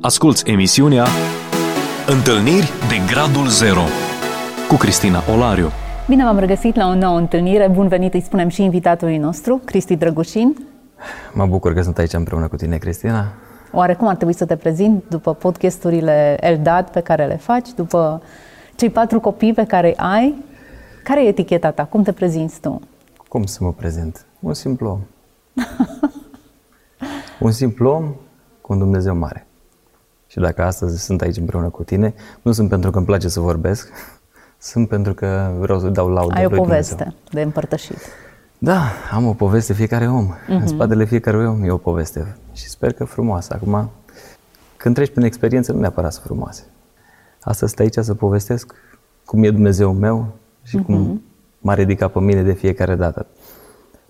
Asculți emisiunea Întâlniri de Gradul Zero cu Cristina Olariu. Bine v-am regăsit la o nouă întâlnire. Bun venit, îi spunem și invitatului nostru, Cristi Drăgușin. Mă bucur că sunt aici împreună cu tine, Cristina. Oare cum ar trebui să te prezint după podcasturile Eldad pe care le faci, după cei patru copii pe care ai? Care e eticheta ta? Cum te prezinți tu? Cum să mă prezint? Un simplu om. un simplu om cu un Dumnezeu mare. Și dacă astăzi sunt aici împreună cu tine, nu sunt pentru că îmi place să vorbesc, sunt pentru că vreau să dau laudă Ai o lui poveste Dumnezeu. de împărtășit. Da, am o poveste fiecare om. Uh-huh. În spatele fiecare om e o poveste. Și sper că frumoasă. Acum, când treci prin experiențe, nu neapărat să frumoase. Astăzi sunt aici să povestesc cum e Dumnezeu meu și uh-huh. cum m-a ridicat pe mine de fiecare dată.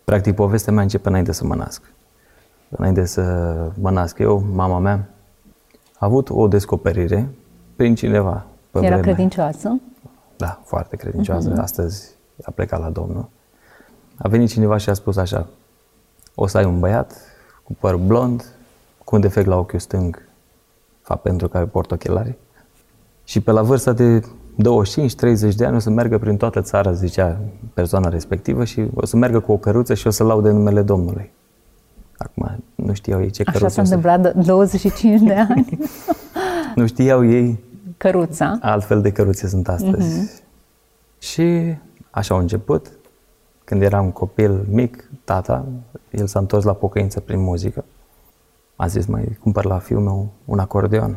Practic, povestea mea începe înainte să mă nasc. Înainte să mă nasc eu, mama mea a avut o descoperire prin cineva. Pe Era vremea. credincioasă? Da, foarte credincioasă. Uh-huh. Astăzi a plecat la Domnul. A venit cineva și a spus așa, o să ai un băiat cu păr blond, cu un defect la ochiul stâng, fapt pentru că port ochelari, și pe la vârsta de 25-30 de ani o să meargă prin toată țara, zicea persoana respectivă, și o să meargă cu o căruță și o să laude numele Domnului. Acum, nu știau ei ce Așa căruță s-a o să... întâmplat de 25 de ani. Nu știau ei Căruța. altfel de căruțe sunt astăzi. Uh-huh. Și așa au început. Când eram un copil mic, tata, el s-a întors la pocăință prin muzică. A zis, mai cumpăr la fiul meu un acordeon.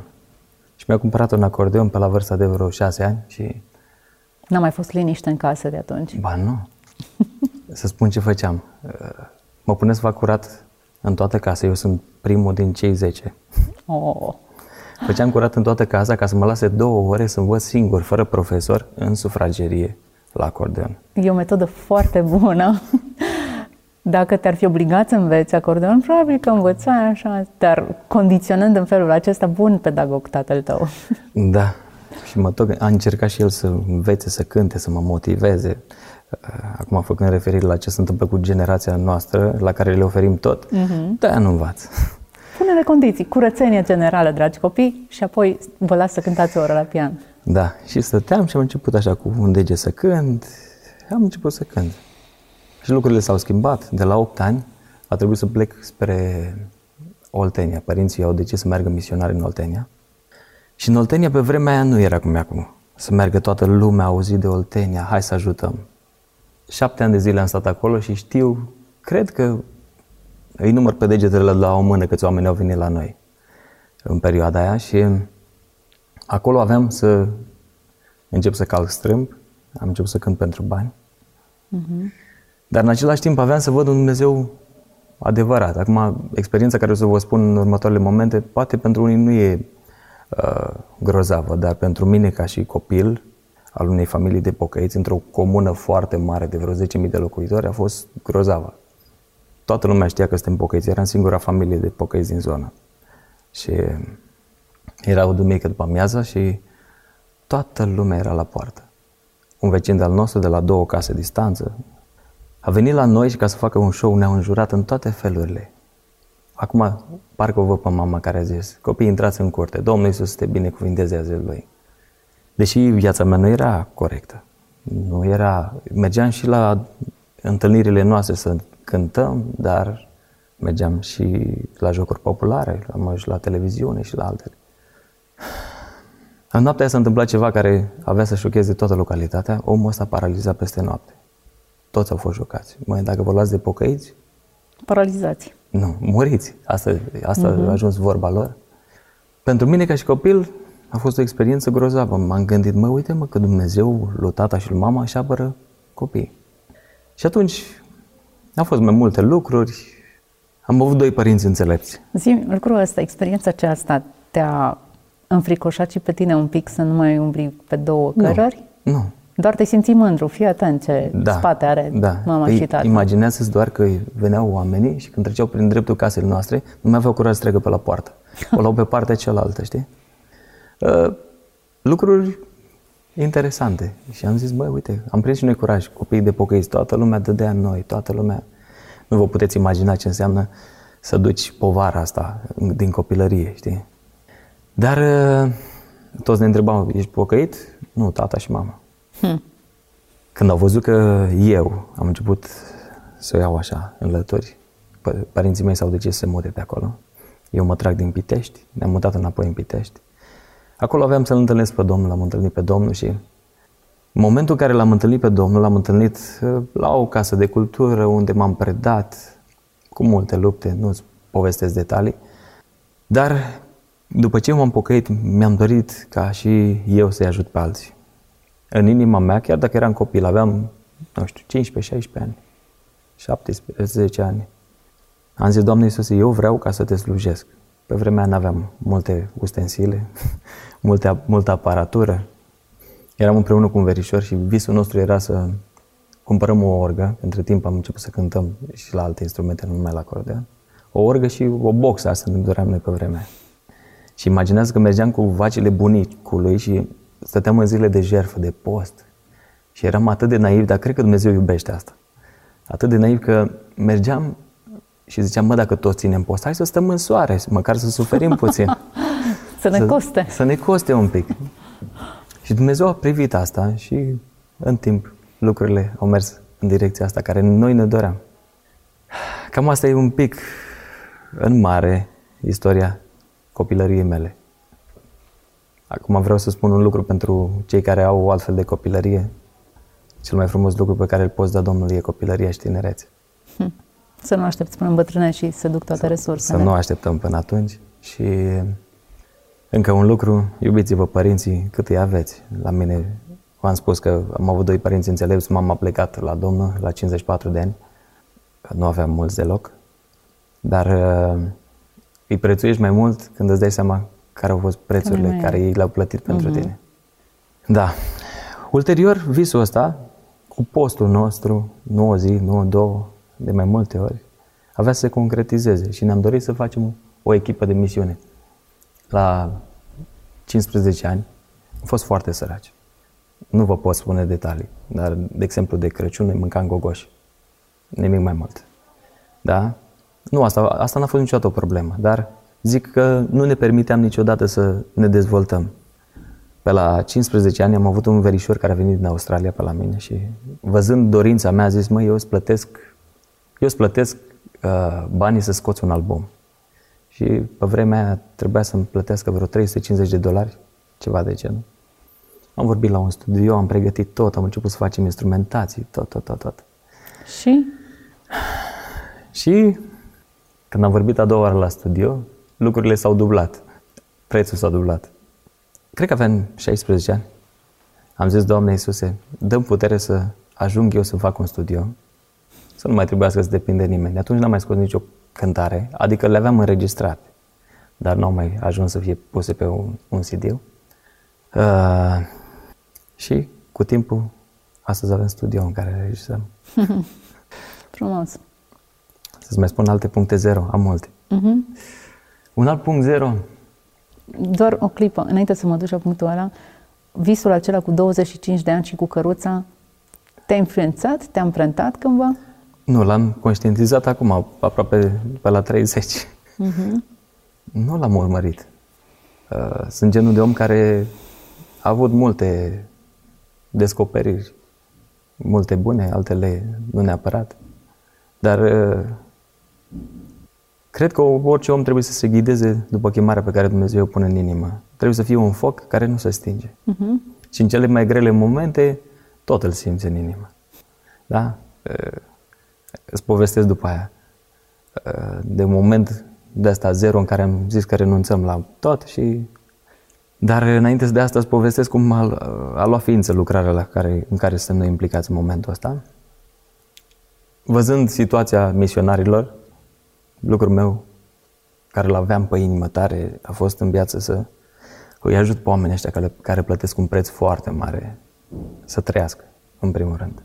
Și mi-a cumpărat un acordeon pe la vârsta de vreo șase ani și, N-a mai fost liniște în casă de atunci. ba nu, să spun ce făceam. Mă puneți să fac curat în toată casa. Eu sunt primul din cei 10. Oh. Făceam curat în toată casa ca să mă lase două ore să învăț singur, fără profesor, în sufragerie, la acordeon. E o metodă foarte bună. Dacă te-ar fi obligat să înveți acordeon, probabil că învățai așa, dar condiționând în felul acesta, bun pedagog tatăl tău. Da. Și mă tot, a încercat și el să învețe să cânte, să mă motiveze. Acum, făcând referire la ce se întâmplă cu generația noastră, la care le oferim tot, uh-huh. da, nu învață. Pune-le condiții, curățenie generală, dragi copii, și apoi vă las să cântați o oră la pian. Da, și stăteam și am început așa cu un dege să cânt. Am început să cânt. Și lucrurile s-au schimbat. De la 8 ani a trebuit să plec spre Oltenia. Părinții au decis să meargă misionari în Oltenia. Și în Oltenia pe vremea aia nu era cum e acum. Să meargă toată lumea, a auzit de Oltenia, hai să ajutăm. Șapte ani de zile am stat acolo și știu, cred că îi număr pe degetele la o mână câți oameni au venit la noi în perioada aia și acolo aveam să încep să calc strâmb, am început să cânt pentru bani. Dar în același timp aveam să văd un Dumnezeu adevărat. Acum, experiența care o să vă spun în următoarele momente, poate pentru unii nu e uh, grozavă, dar pentru mine ca și copil al unei familii de pocăiți, într-o comună foarte mare de vreo 10.000 de locuitori, a fost grozavă. Toată lumea știa că suntem pocăiți, eram singura familie de pocăiți din zonă. Și era o duminică după amiază și toată lumea era la poartă. Un vecin de-al nostru, de la două case distanță, a venit la noi și ca să facă un show ne-au înjurat în toate felurile. Acum, parcă o văd pe mama care a zis, copiii intrați în curte, Domnul Iisus să te binecuvinteze a zis lui. Deși viața mea nu era corectă, nu era, mergeam și la întâlnirile noastre să cântăm, dar mergeam și la jocuri populare, am ajuns la televiziune și la altele. În noaptea aia s-a întâmplat ceva care avea să șocheze toată localitatea. Omul ăsta paralizat peste noapte. Toți au fost șocați. Măi, dacă vă luați de pocăiți, Paralizați. nu, muriți. Asta, asta uh-huh. a ajuns vorba lor. Pentru mine, ca și copil, a fost o experiență grozavă. M-am gândit, mă, uite mă, că Dumnezeu, lui tata și lui mama, își apără copiii. Și atunci au fost mai multe lucruri. Am avut doi părinți înțelepți. Zi, lucrul ăsta, experiența aceasta te-a înfricoșat și pe tine un pic să nu mai umbli pe două cărări? Nu. Doar te simți mândru, fii atent ce Da. spate are da. mama Păi, și tata. Imaginează-ți doar că veneau oamenii și când treceau prin dreptul casei noastre, nu mai aveau curaj să treacă pe la poartă. O luau pe partea cealaltă, știi? Uh, lucruri interesante. Și am zis, băi, uite, am prins și noi curaj, copiii de pocăiți, toată lumea dădea în noi, toată lumea. Nu vă puteți imagina ce înseamnă să duci povara asta din copilărie, știi? Dar uh, toți ne întrebam, ești pocăit? Nu, tata și mama. Hmm. Când au văzut că eu am început să o iau așa în lături, părinții mei s-au decis să se mute de acolo. Eu mă trag din Pitești, ne-am mutat înapoi în Pitești. Acolo aveam să-L întâlnesc pe Domnul, l-am întâlnit pe Domnul și în momentul în care l-am întâlnit pe Domnul, l-am întâlnit uh, la o casă de cultură unde m-am predat cu multe lupte, nu-ți povestesc detalii, dar după ce m-am pocăit, mi-am dorit ca și eu să-i ajut pe alții. În inima mea, chiar dacă eram copil, aveam, nu știu, 15-16 ani, 17 ani, am zis, Doamne Iisuse, eu vreau ca să te slujesc. Pe vremea nu aveam multe ustensile, multe, multă aparatură. Eram împreună cu un verișor și visul nostru era să cumpărăm o orgă. Între timp am început să cântăm și la alte instrumente, nu numai la acordeon. O orgă și o boxă, asta ne doream noi pe vremea. Și imaginează că mergeam cu vacile bunicului și stăteam în zile de jertfă, de post. Și eram atât de naiv, dar cred că Dumnezeu iubește asta. Atât de naiv că mergeam și ziceam, mă, dacă toți ținem post, hai să stăm în soare, măcar să suferim puțin. să ne coste. Să, să ne coste un pic. și Dumnezeu a privit asta și în timp lucrurile au mers în direcția asta care noi ne doream. Cam asta e un pic în mare istoria copilăriei mele. Acum vreau să spun un lucru pentru cei care au o altfel de copilărie. Cel mai frumos lucru pe care îl poți da Domnului e copilăria și tinerețe. Hm. Să nu aștepți până îmbătrânești și să duc toate să, resursele. Să nu așteptăm până atunci și încă un lucru, iubiți-vă părinții cât îi aveți. La mine, v-am spus că am avut doi părinți înțelepți, m-am plecat la Domnul la 54 de ani, nu aveam mulți deloc, dar uh, îi prețuiești mai mult când îți dai seama care au fost prețurile Amen. care ei le-au plătit pentru uh-huh. tine. Da. Ulterior, visul ăsta, cu postul nostru, 9 zi, 9, 2, de mai multe ori, avea să se concretizeze și ne-am dorit să facem o echipă de misiune. La 15 ani am fost foarte săraci. Nu vă pot spune detalii, dar, de exemplu, de Crăciun noi mâncam gogoși. Nimic mai mult. Da? Nu, asta, asta n-a fost niciodată o problemă, dar zic că nu ne permiteam niciodată să ne dezvoltăm. Pe la 15 ani am avut un verișor care a venit din Australia pe la mine și văzând dorința mea a zis, măi, eu îți plătesc eu îți plătesc uh, banii să scoți un album. Și pe vremea aia trebuia să-mi plătească vreo 350 de dolari, ceva de genul. Am vorbit la un studio, am pregătit tot, am început să facem instrumentații, tot, tot, tot, tot. Și? Și când am vorbit a doua oară la studio, lucrurile s-au dublat. Prețul s-a dublat. Cred că aveam 16 ani. Am zis, Doamne Iisuse, dăm putere să ajung eu să fac un studio să nu mai trebuiască să depinde nimeni. Atunci n-am mai scos nicio cântare, adică le aveam înregistrate, dar nu au mai ajuns să fie puse pe un, un CD. Uh, și cu timpul, astăzi avem studio în care registrăm. Frumos. Să-ți mai spun alte puncte zero, am multe. Uh-huh. Un alt punct zero. Doar o clipă, înainte să mă duci la punctul ăla, visul acela cu 25 de ani și cu căruța, te-a influențat, te-a amprentat cândva? Nu, l-am conștientizat acum, aproape pe la 30. Uh-huh. Mhm. Nu l-am urmărit. Uh, sunt genul de om care a avut multe descoperiri, multe bune, altele nu neapărat. Dar uh, cred că orice om trebuie să se ghideze după chemarea pe care Dumnezeu o pune în inimă. Trebuie să fie un foc care nu se stinge. Uh-huh. Și în cele mai grele momente, tot îl simți în inimă. Da? Uh, Îți povestesc după aia. Uh, de moment de asta zero în care am zis că renunțăm la tot și... Dar înainte de asta îți povestesc cum a, a luat ființă lucrarea la care, în care suntem noi implicați în momentul ăsta. Văzând situația misionarilor, lucrul meu care îl aveam pe inimă tare a fost în viață să îi ajut pe oamenii ăștia care, care plătesc un preț foarte mare să trăiască, în primul rând.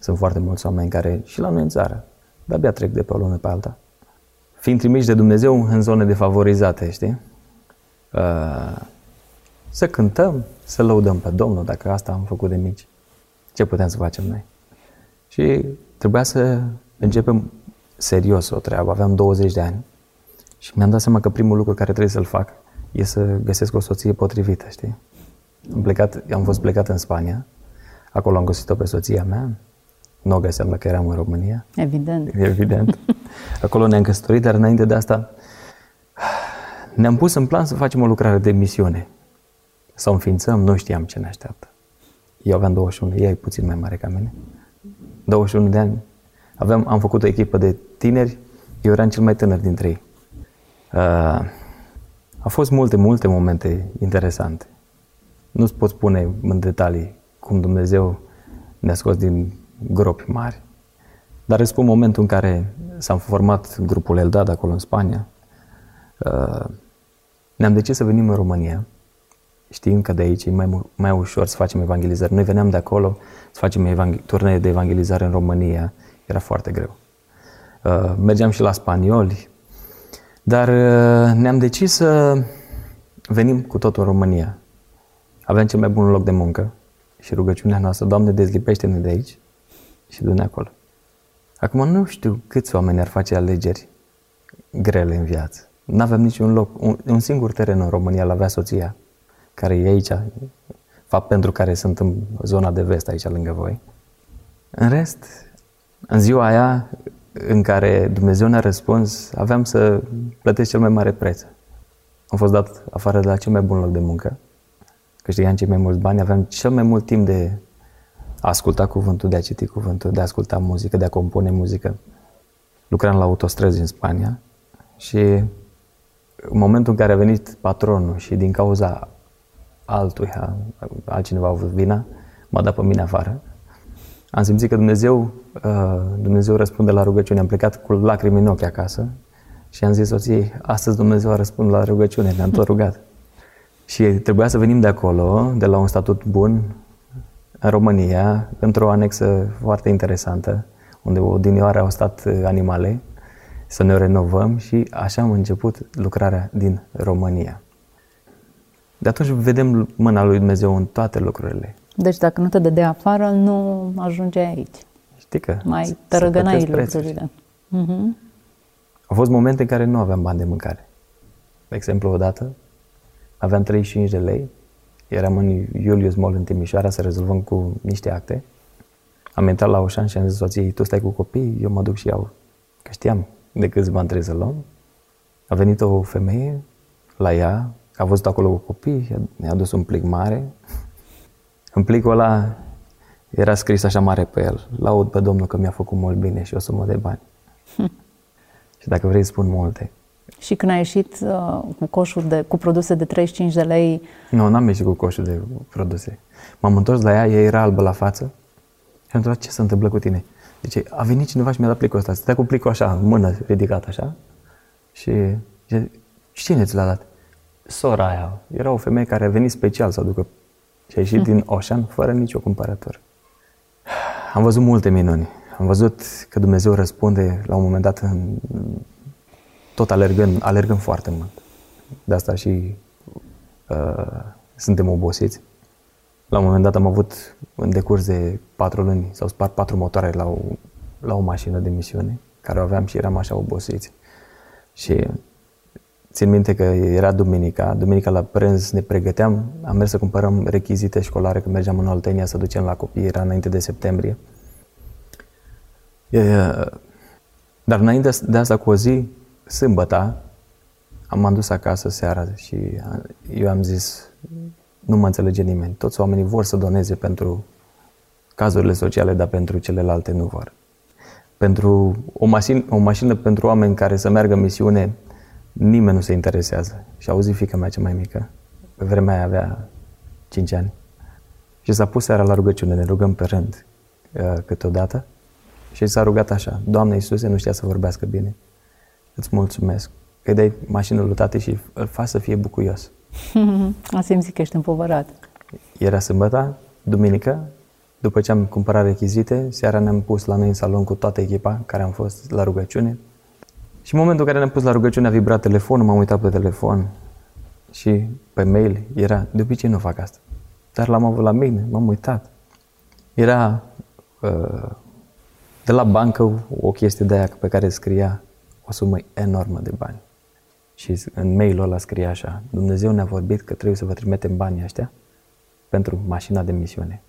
Sunt foarte mulți oameni care, și la noi în țară, de-abia trec de pe o lună pe alta. Fiind trimiși de Dumnezeu în zone defavorizate, știi? Uh, să cântăm, să lăudăm pe Domnul, dacă asta am făcut de mici. Ce putem să facem noi? Și trebuia să începem serios o treabă. Aveam 20 de ani și mi-am dat seama că primul lucru care trebuie să-l fac e să găsesc o soție potrivită, știi? Am, plecat, am fost plecat în Spania, acolo am găsit-o pe soția mea, nu o găseam dacă eram în România. Evident. Evident. Acolo ne-am căsătorit, dar înainte de asta ne-am pus în plan să facem o lucrare de misiune. Să o înființăm, nu știam ce ne așteaptă. Eu aveam 21, ea e puțin mai mare ca mine. 21 de ani. Aveam, am făcut o echipă de tineri, eu eram cel mai tânăr dintre ei. Uh, a fost multe, multe momente interesante. Nu-ți pot spune în detalii cum Dumnezeu ne-a scos din gropi mari. Dar îți spun momentul în care s-a format grupul Eldad acolo în Spania, uh, ne-am decis să venim în România, știind că de aici e mai, mai ușor să facem evangelizări. Noi veneam de acolo să facem evangel- turnee de evangelizare în România, era foarte greu. Uh, mergeam și la spanioli, dar uh, ne-am decis să venim cu totul în România. Aveam cel mai bun loc de muncă și rugăciunea noastră, Doamne, dezlipește-ne de aici și du-ne acolo. Acum nu știu câți oameni ar face alegeri grele în viață. Nu avem niciun loc, un, un singur teren în România l avea soția, care e aici, fapt pentru care sunt în zona de vest aici lângă voi. În rest, în ziua aia în care Dumnezeu ne-a răspuns, aveam să plătesc cel mai mare preț. Am fost dat afară de la cel mai bun loc de muncă, câștigam cei mai mulți bani, aveam cel mai mult timp de a asculta cuvântul, de a citi cuvântul, de a asculta muzică, de a compune muzică. Lucram la autostrăzi în Spania și în momentul în care a venit patronul și din cauza altuia, altcineva a avut vina, m-a dat pe mine afară. Am simțit că Dumnezeu, uh, Dumnezeu răspunde la rugăciune. Am plecat cu lacrimi în ochi acasă și am zis soției, astăzi Dumnezeu a răspuns la rugăciune, ne-am tot rugat. Și trebuia să venim de acolo, de la un statut bun, în România, într-o anexă foarte interesantă, unde odinioară au stat animale, să ne renovăm și așa am început lucrarea din România. De atunci vedem mâna lui Dumnezeu în toate lucrurile. Deci dacă nu te dădea afară, nu ajunge aici. Știi că Mai tărăgănai lucrurile. Uh-huh. Au fost momente în care nu aveam bani de mâncare. De exemplu, odată aveam 35 de lei, eram în Julius Mall în Timișoara să rezolvăm cu niște acte. Am intrat la Oșan și am zis soției, tu stai cu copii, eu mă duc și iau. Că știam de câți bani trebuie să luăm. A venit o femeie la ea, a văzut acolo cu copii, mi-a adus un plic mare. În plicul ăla era scris așa mare pe el, laud pe Domnul că mi-a făcut mult bine și o sumă de bani. Hm. Și dacă vrei, spun multe. Și când ai ieșit uh, cu coșul de, cu produse de 35 de lei... Nu, n-am ieșit cu coșul de produse. M-am întors la ea, ea era albă la față și am întrebat ce se întâmplă cu tine. Deci a venit cineva și mi-a dat plicul ăsta. Stătea cu plicul așa, în mână ridicat așa. Și zice, cine ți l-a dat? Sora aia. Era o femeie care a venit special să aducă și a ieșit hmm. din Ocean fără nicio cumpărătură. Am văzut multe minuni. Am văzut că Dumnezeu răspunde la un moment dat în, tot alergând, alergând foarte mult. De asta și uh, suntem obosiți. La un moment dat am avut, în decurs de patru luni, s-au spart patru motoare la o, la o mașină de misiune, care o aveam și eram așa obosiți. Și țin minte că era duminica, duminica la prânz ne pregăteam, am mers să cumpărăm rechizite școlare, când mergeam în Oltenia să ducem la copii, era înainte de septembrie. Dar înainte de asta, cu o zi, sâmbătă, am adus acasă seara și eu am zis, nu mă înțelege nimeni. Toți oamenii vor să doneze pentru cazurile sociale, dar pentru celelalte nu vor. Pentru o mașină, o mașină pentru oameni care să meargă în misiune, nimeni nu se interesează. Și auzi fica mea cea mai mică, pe vremea aia avea 5 ani. Și s-a pus seara la rugăciune, ne rugăm pe rând uh, câteodată. Și s-a rugat așa, Doamne Iisuse, nu știa să vorbească bine. Îți mulțumesc că îi dai mașină lui tati și îl faci să fie bucuios. A simțit că ești împovărat. Era sâmbătă, duminică, după ce am cumpărat rechizite, seara ne-am pus la noi în salon cu toată echipa care am fost la rugăciune. Și în momentul în care ne-am pus la rugăciune a vibrat telefonul, m-am uitat pe telefon și pe mail era, de obicei nu fac asta. Dar l-am avut la mine, m-am uitat. Era uh, de la bancă o chestie de aia pe care scria o sumă enormă de bani. Și în mailul ăla scrie așa, Dumnezeu ne-a vorbit că trebuie să vă trimitem banii ăștia pentru mașina de misiune.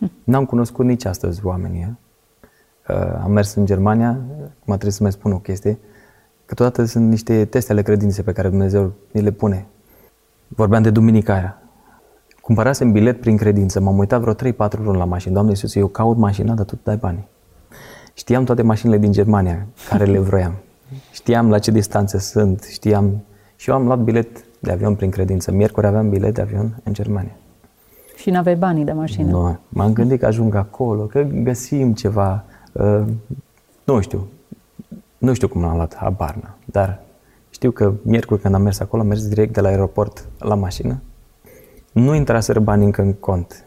N-am cunoscut nici astăzi oamenii. Uh, am mers în Germania, mă trebuie să mai spun o chestie, că toate sunt niște teste ale credinței pe care Dumnezeu ni le pune. Vorbeam de duminica aia. Cumpărasem bilet prin credință, m-am uitat vreo 3-4 luni la mașină. Doamne Iisus, eu caut mașina, dar tu dai banii. Știam toate mașinile din Germania care le vroiam. Știam la ce distanțe sunt, știam... Și eu am luat bilet de avion prin credință. Miercuri aveam bilet de avion în Germania. Și nu aveai banii de mașină? Nu. M-am gândit că ajung acolo, că găsim ceva, uh, nu știu, nu știu cum l-am luat, habar n dar știu că miercuri când am mers acolo, am mers direct de la aeroport la mașină. Nu intraseră bani încă în cont.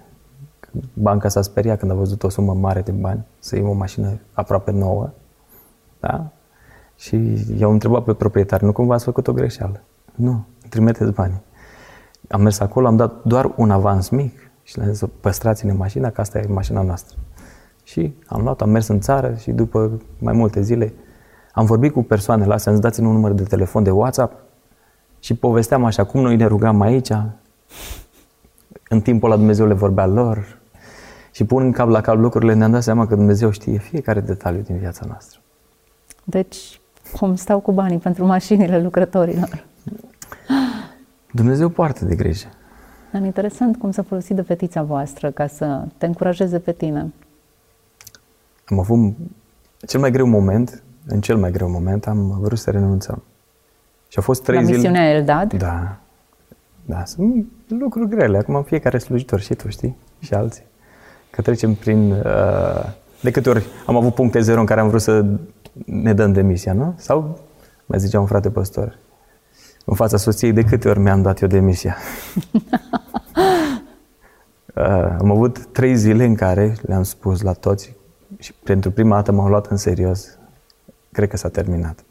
Banca s-a speriat când a văzut o sumă mare de bani, să iei o mașină aproape nouă. Da? Și i-au întrebat pe proprietar, nu cumva ați făcut o greșeală? Nu, trimiteți banii. Am mers acolo, am dat doar un avans mic și le-am zis, păstrați-ne mașina, că asta e mașina noastră. Și am luat, am mers în țară și după mai multe zile am vorbit cu persoanele astea, îți dați un număr de telefon de WhatsApp și povesteam așa cum noi ne rugam aici, în timpul ăla Dumnezeu le vorbea lor și pun în cap la cap lucrurile, ne-am dat seama că Dumnezeu știe fiecare detaliu din viața noastră. Deci, cum stau cu banii pentru mașinile lucrătorilor? Dumnezeu poartă de grijă. Dar interesant cum s-a folosit de fetița voastră ca să te încurajeze pe tine. Am avut cel mai greu moment, în cel mai greu moment, am vrut să renunțăm. Și a fost trei La zile... misiunea Eldad? Da. Da, sunt lucruri grele. Acum fiecare slujitor și tu, știi? Și alții. Că trecem prin... Uh, de câte ori am avut puncte zero în care am vrut să ne dăm demisia, nu? Sau, mai zicea un frate păstor, în fața soției, de câte ori mi-am dat eu demisia? uh, am avut trei zile în care le-am spus la toți și pentru prima dată m-am luat în serios. Cred că s-a terminat.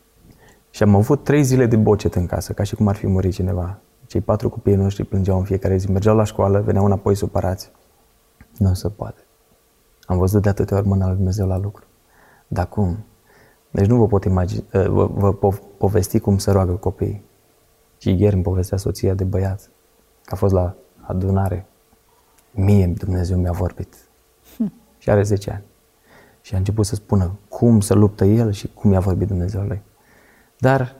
Și am avut trei zile de bocet în casă, ca și cum ar fi murit cineva. Cei patru copii noștri plângeau în fiecare zi, mergeau la școală, veneau înapoi supărați. Nu se poate. Am văzut de atâtea ori mâna lui Dumnezeu la lucru. Dar cum? Deci nu vă pot imagine, ă, vă, vă po- povesti cum se roagă copiii. Și ieri îmi povestea soția de băiat, că a fost la adunare. Mie Dumnezeu mi-a vorbit. Hm. Și are 10 ani. Și a început să spună cum să luptă el și cum i-a vorbit Dumnezeu lui. Dar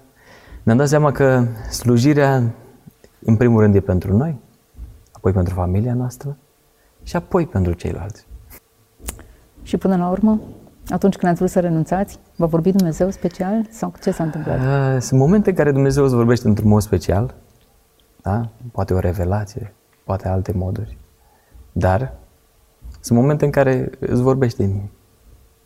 ne-am dat seama că slujirea, în primul rând, e pentru noi, apoi pentru familia noastră și apoi pentru ceilalți. Și până la urmă, atunci când ați vrut să renunțați, v-a vorbit Dumnezeu special sau ce s-a întâmplat? Uh, sunt momente în care Dumnezeu îți vorbește într-un mod special, da? poate o revelație, poate alte moduri, dar sunt momente în care îți vorbește în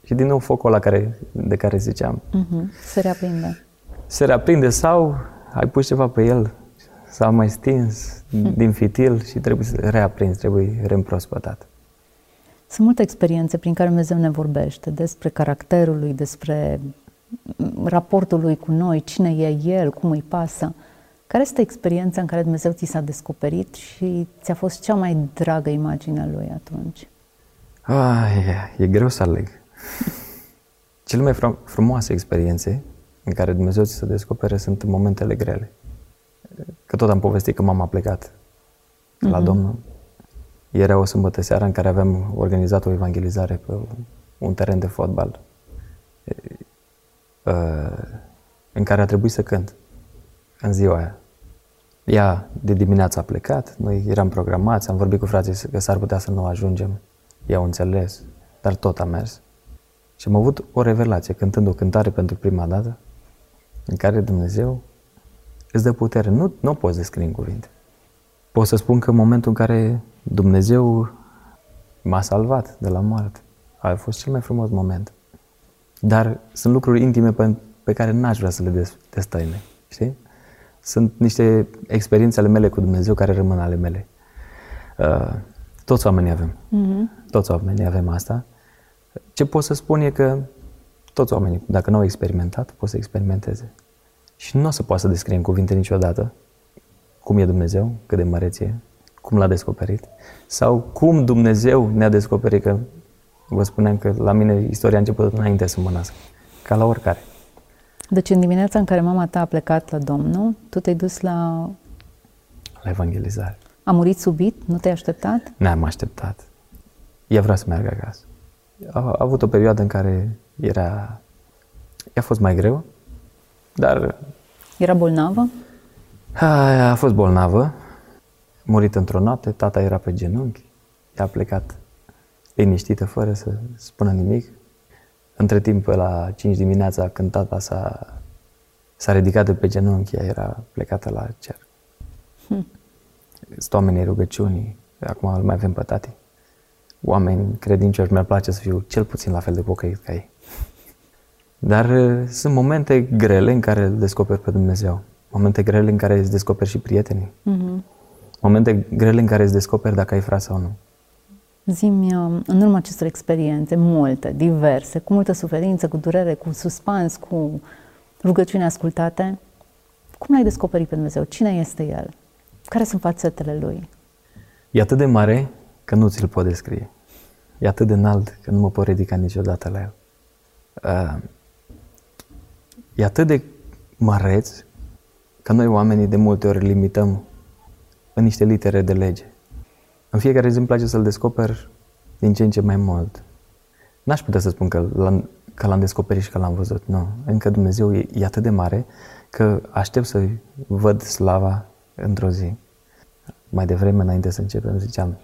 și din nou focul ăla care, de care ziceam. Uh-huh. Se reaprinde. Se reaprinde sau ai pus ceva pe el, s-a mai stins uh-huh. din fitil și trebuie să reaprinzi, trebuie reîmprospătat. Sunt multe experiențe prin care Dumnezeu ne vorbește despre caracterul lui, despre raportul lui cu noi, cine e El, cum îi pasă. Care este experiența în care Dumnezeu ți s-a descoperit și ți-a fost cea mai dragă imagine a Lui atunci? Ah, e, e greu să aleg. Cele mai frumoase experiențe în care Dumnezeu ți se descopere sunt în momentele grele. Că tot am povestit că m-am plecat uh-huh. la mhm. Domnul. Era o sâmbătă seara în care aveam organizat o evangelizare pe un teren de fotbal în care a trebuit să cânt în ziua aia. Ea de dimineață a plecat, noi eram programați, am vorbit cu frații că s-ar putea să nu ajungem. I-au înțeles, dar tot a mers. Și am avut o revelație cântând o cântare pentru prima dată, în care Dumnezeu îți dă putere. Nu, nu poți descrie în cuvinte. Pot să spun că în momentul în care Dumnezeu m-a salvat de la moarte, a fost cel mai frumos moment. Dar sunt lucruri intime pe, pe care n-aș vrea să le destăine. Știi? Sunt niște experiențe ale mele cu Dumnezeu care rămân ale mele. Uh, toți oamenii avem. Mm-hmm. Toți oamenii avem asta. Ce pot să spun e că toți oamenii, dacă nu au experimentat, pot să experimenteze. Și nu o să poată să descrie în cuvinte niciodată cum e Dumnezeu, cât de măreț e, cum l-a descoperit, sau cum Dumnezeu ne-a descoperit, că vă spuneam că la mine istoria a început înainte să mă nasc, ca la oricare. Deci în dimineața în care mama ta a plecat la Domnul, tu te-ai dus la... La evangelizare. A murit subit? Nu te-ai așteptat? Ne-am așteptat. Ea vrea să meargă acasă. A, a avut o perioadă în care era... I-a fost mai greu, dar... Era bolnavă? A, a fost bolnavă, murit într-o noapte, tata era pe genunchi, ea a plecat liniștită, fără să spună nimic. Între timp, la 5 dimineața, când tata s-a, s-a ridicat de pe genunchi, ea era plecată la cer. Hmm. Sunt oamenii rugăciunii, acum îl mai avem pe tati. Oameni credincioși, mi-ar place să fiu cel puțin la fel de pocăit ca ei. Dar uh, sunt momente grele în care îl descoperi pe Dumnezeu. Momente grele în care îți descoperi și prietenii. Mm-hmm. Momente grele în care îți descoperi dacă ai frat sau nu. Zimi, uh, în urma acestor experiențe, multe, diverse, cu multă suferință, cu durere, cu suspans, cu rugăciuni ascultate, cum l-ai descoperit pe Dumnezeu? Cine este El? Care sunt fațetele Lui? E atât de mare că nu ți-l pot descrie. E atât de înalt că nu mă pot ridica niciodată la El. Uh, e atât de măreț că noi oamenii de multe ori limităm în niște litere de lege. În fiecare zi îmi place să-L descoper din ce în ce mai mult. N-aș putea să spun că l-am, că l-am descoperit și că l-am văzut. Nu. Încă Dumnezeu e, e atât de mare că aștept să văd slava într-o zi. Mai devreme, înainte să începem, ziceam,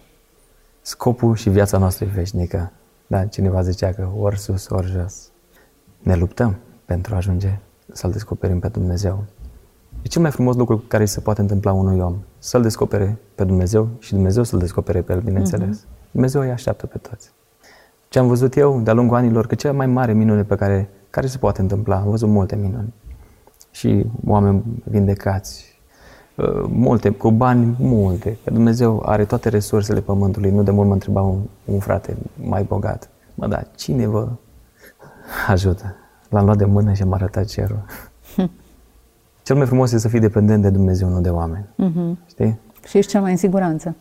scopul și viața noastră e veșnică. Da, cineva zicea că ori sus, ori jos. Ne luptăm pentru a ajunge să-L descoperim pe Dumnezeu. E cel mai frumos lucru care se poate întâmpla unui om. Să-L descopere pe Dumnezeu și Dumnezeu să-L descopere pe El, bineînțeles. Uh-huh. Dumnezeu îi așteaptă pe toți. Ce am văzut eu de-a lungul anilor, că cea mai mare minune pe care, care se poate întâmpla, am văzut multe minuni. Și oameni vindecați, uh, multe, cu bani multe. Că Dumnezeu are toate resursele pământului. Nu de mult mă întreba un, un frate mai bogat. Mă, da, cine vă ajută? L-am luat de mână și am arătat cerul. Cel mai frumos este să fii dependent de Dumnezeu, nu de oameni. Uh-huh. Știi? Și ești cel mai în siguranță.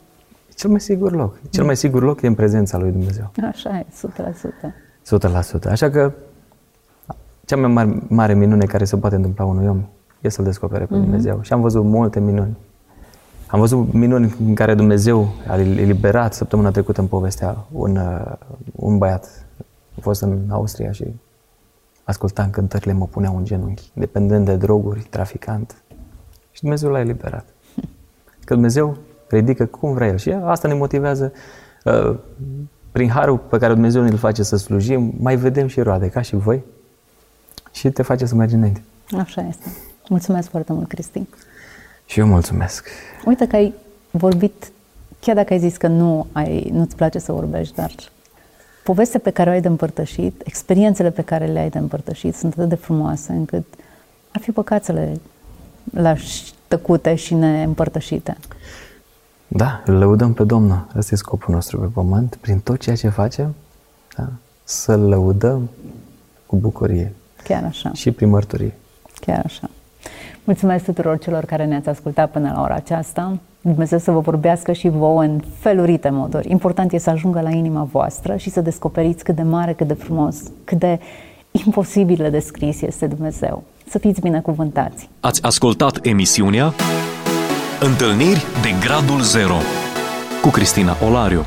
E cel mai sigur loc. Cel mai sigur loc e în prezența lui Dumnezeu. Așa e, 100%. 100%. Așa că cea mai mare, mare minune care se poate întâmpla unui om e să-L descopere pe uh-huh. Dumnezeu. Și am văzut multe minuni. Am văzut minuni în care Dumnezeu a eliberat săptămâna trecută în povestea un, uh, un băiat. A fost în Austria și ascultam cântările, mă puneau în genunchi, dependent de droguri, traficant. Și Dumnezeu l-a eliberat. Că Dumnezeu ridică cum vrea El. Și asta ne motivează uh, prin harul pe care Dumnezeu ne-l face să slujim, mai vedem și roade, ca și voi, și te face să mergi înainte. Așa este. Mulțumesc foarte mult, Cristi. Și eu mulțumesc. Uite că ai vorbit, chiar dacă ai zis că nu ai, nu-ți place să vorbești, dar povestea pe care o ai de împărtășit, experiențele pe care le ai de împărtășit sunt atât de frumoase încât ar fi păcat să le lași tăcute și neîmpărtășite. Da, îl lăudăm pe Domnul. Asta e scopul nostru pe pământ. Prin tot ceea ce facem, da, să-L lăudăm cu bucurie. Chiar așa. Și prin mărturie. Chiar așa. Mulțumesc tuturor celor care ne-ați ascultat până la ora aceasta. Dumnezeu să vă vorbească și vouă în felurite moduri. Important e să ajungă la inima voastră și să descoperiți cât de mare, cât de frumos, cât de imposibil de descris este Dumnezeu. Să fiți binecuvântați! Ați ascultat emisiunea Întâlniri de Gradul Zero cu Cristina Olariu.